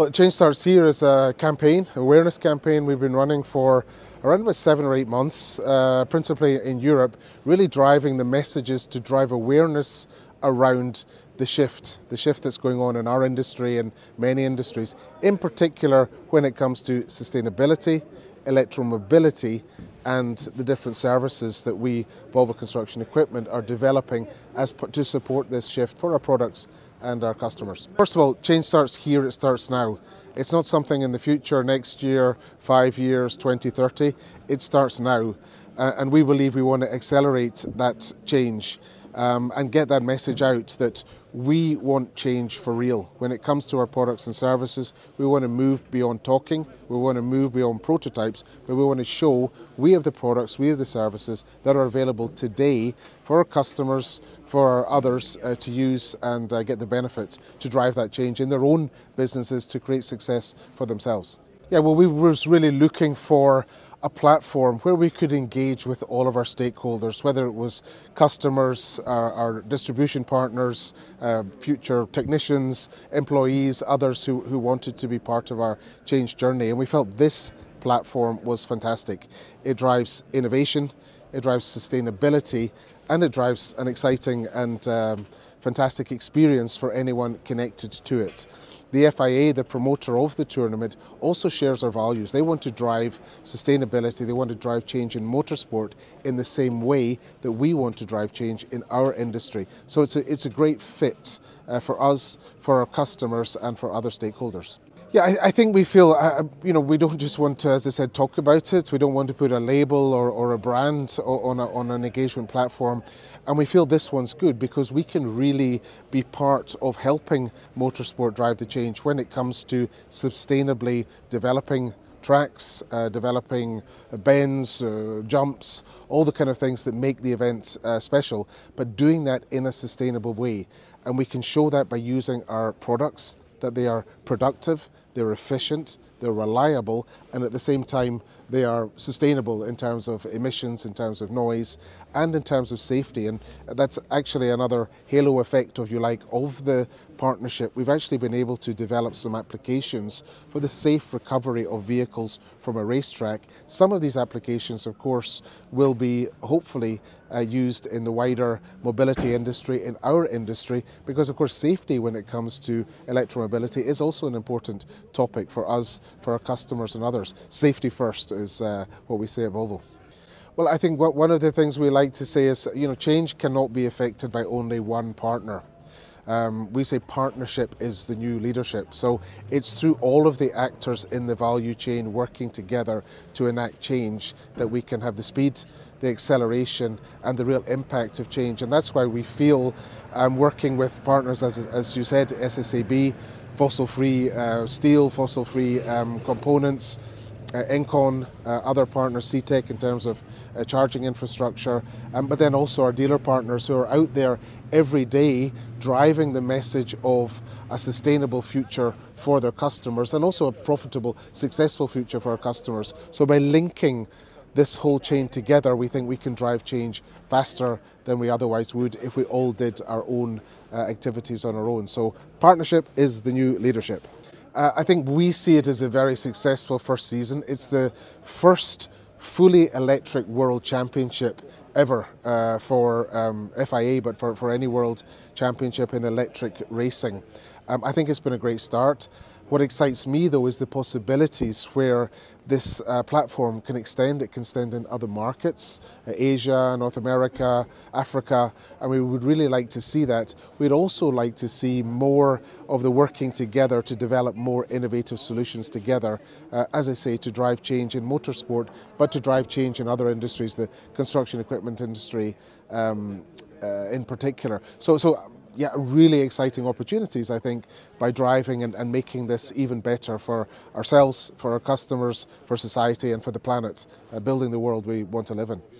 Well, Change Starts Here is a campaign, awareness campaign we've been running for around about seven or eight months, uh, principally in Europe, really driving the messages to drive awareness around the shift, the shift that's going on in our industry and many industries, in particular when it comes to sustainability, electromobility, and the different services that we, Volvo Construction Equipment, are developing as to support this shift for our products and our customers. First of all, change starts here, it starts now. It's not something in the future, next year, five years, 2030. It starts now. Uh, and we believe we want to accelerate that change um, and get that message out that we want change for real. When it comes to our products and services, we want to move beyond talking, we want to move beyond prototypes, but we want to show we have the products, we have the services that are available today for our customers, for others uh, to use and uh, get the benefits to drive that change in their own businesses to create success for themselves. Yeah, well, we were really looking for a platform where we could engage with all of our stakeholders, whether it was customers, our, our distribution partners, uh, future technicians, employees, others who, who wanted to be part of our change journey. And we felt this platform was fantastic. It drives innovation, it drives sustainability, and it drives an exciting and um, fantastic experience for anyone connected to it. The FIA, the promoter of the tournament, also shares our values. They want to drive sustainability, they want to drive change in motorsport in the same way that we want to drive change in our industry. So it's a, it's a great fit uh, for us, for our customers, and for other stakeholders. Yeah, I, I, think we feel, uh, you know, we don't just want to, as I said, talk about it. We don't want to put a label or, or a brand on, a, on an engagement platform. And we feel this one's good because we can really be part of helping motorsport drive the change when it comes to sustainably developing tracks, uh, developing bends, uh, jumps, all the kind of things that make the event uh, special, but doing that in a sustainable way. And we can show that by using our products, that they are productive, they're efficient, they're reliable, and at the same time, they are sustainable in terms of emissions, in terms of noise, and in terms of safety. And that's actually another halo effect, if you like, of the partnership. We've actually been able to develop some applications for the safe recovery of vehicles from a racetrack. Some of these applications, of course, will be hopefully uh, used in the wider mobility industry, in our industry, because of course safety when it comes to electromobility is also an important topic for us, for our customers and others. Safety first is uh, what we say at Volvo. Well, I think what, one of the things we like to say is, you know, change cannot be affected by only one partner. Um, we say partnership is the new leadership. So it's through all of the actors in the value chain working together to enact change that we can have the speed, the acceleration, and the real impact of change. And that's why we feel um, working with partners, as, as you said, SSAB, fossil free uh, steel, fossil free um, components uh, Encon, uh, other partners, CTEK in terms of uh, charging infrastructure, um, but then also our dealer partners who are out there every day driving the message of a sustainable future for their customers and also a profitable, successful future for our customers. So by linking this whole chain together, we think we can drive change faster than we otherwise would if we all did our own uh, activities on our own. So partnership is the new leadership. Uh, I think we see it as a very successful first season. It's the first fully electric world championship ever uh, for um, FIA, but for, for any world championship in electric racing. Um, I think it's been a great start. What excites me though is the possibilities where this uh, platform can extend. It can extend in other markets, uh, Asia, North America, Africa, and we would really like to see that. We'd also like to see more of the working together to develop more innovative solutions together, uh, as I say, to drive change in motorsport, but to drive change in other industries, the construction equipment industry um, uh, in particular. So, so yeah, really exciting opportunities, I think, by driving and, and making this even better for ourselves, for our customers, for society, and for the planet, uh, building the world we want to live in.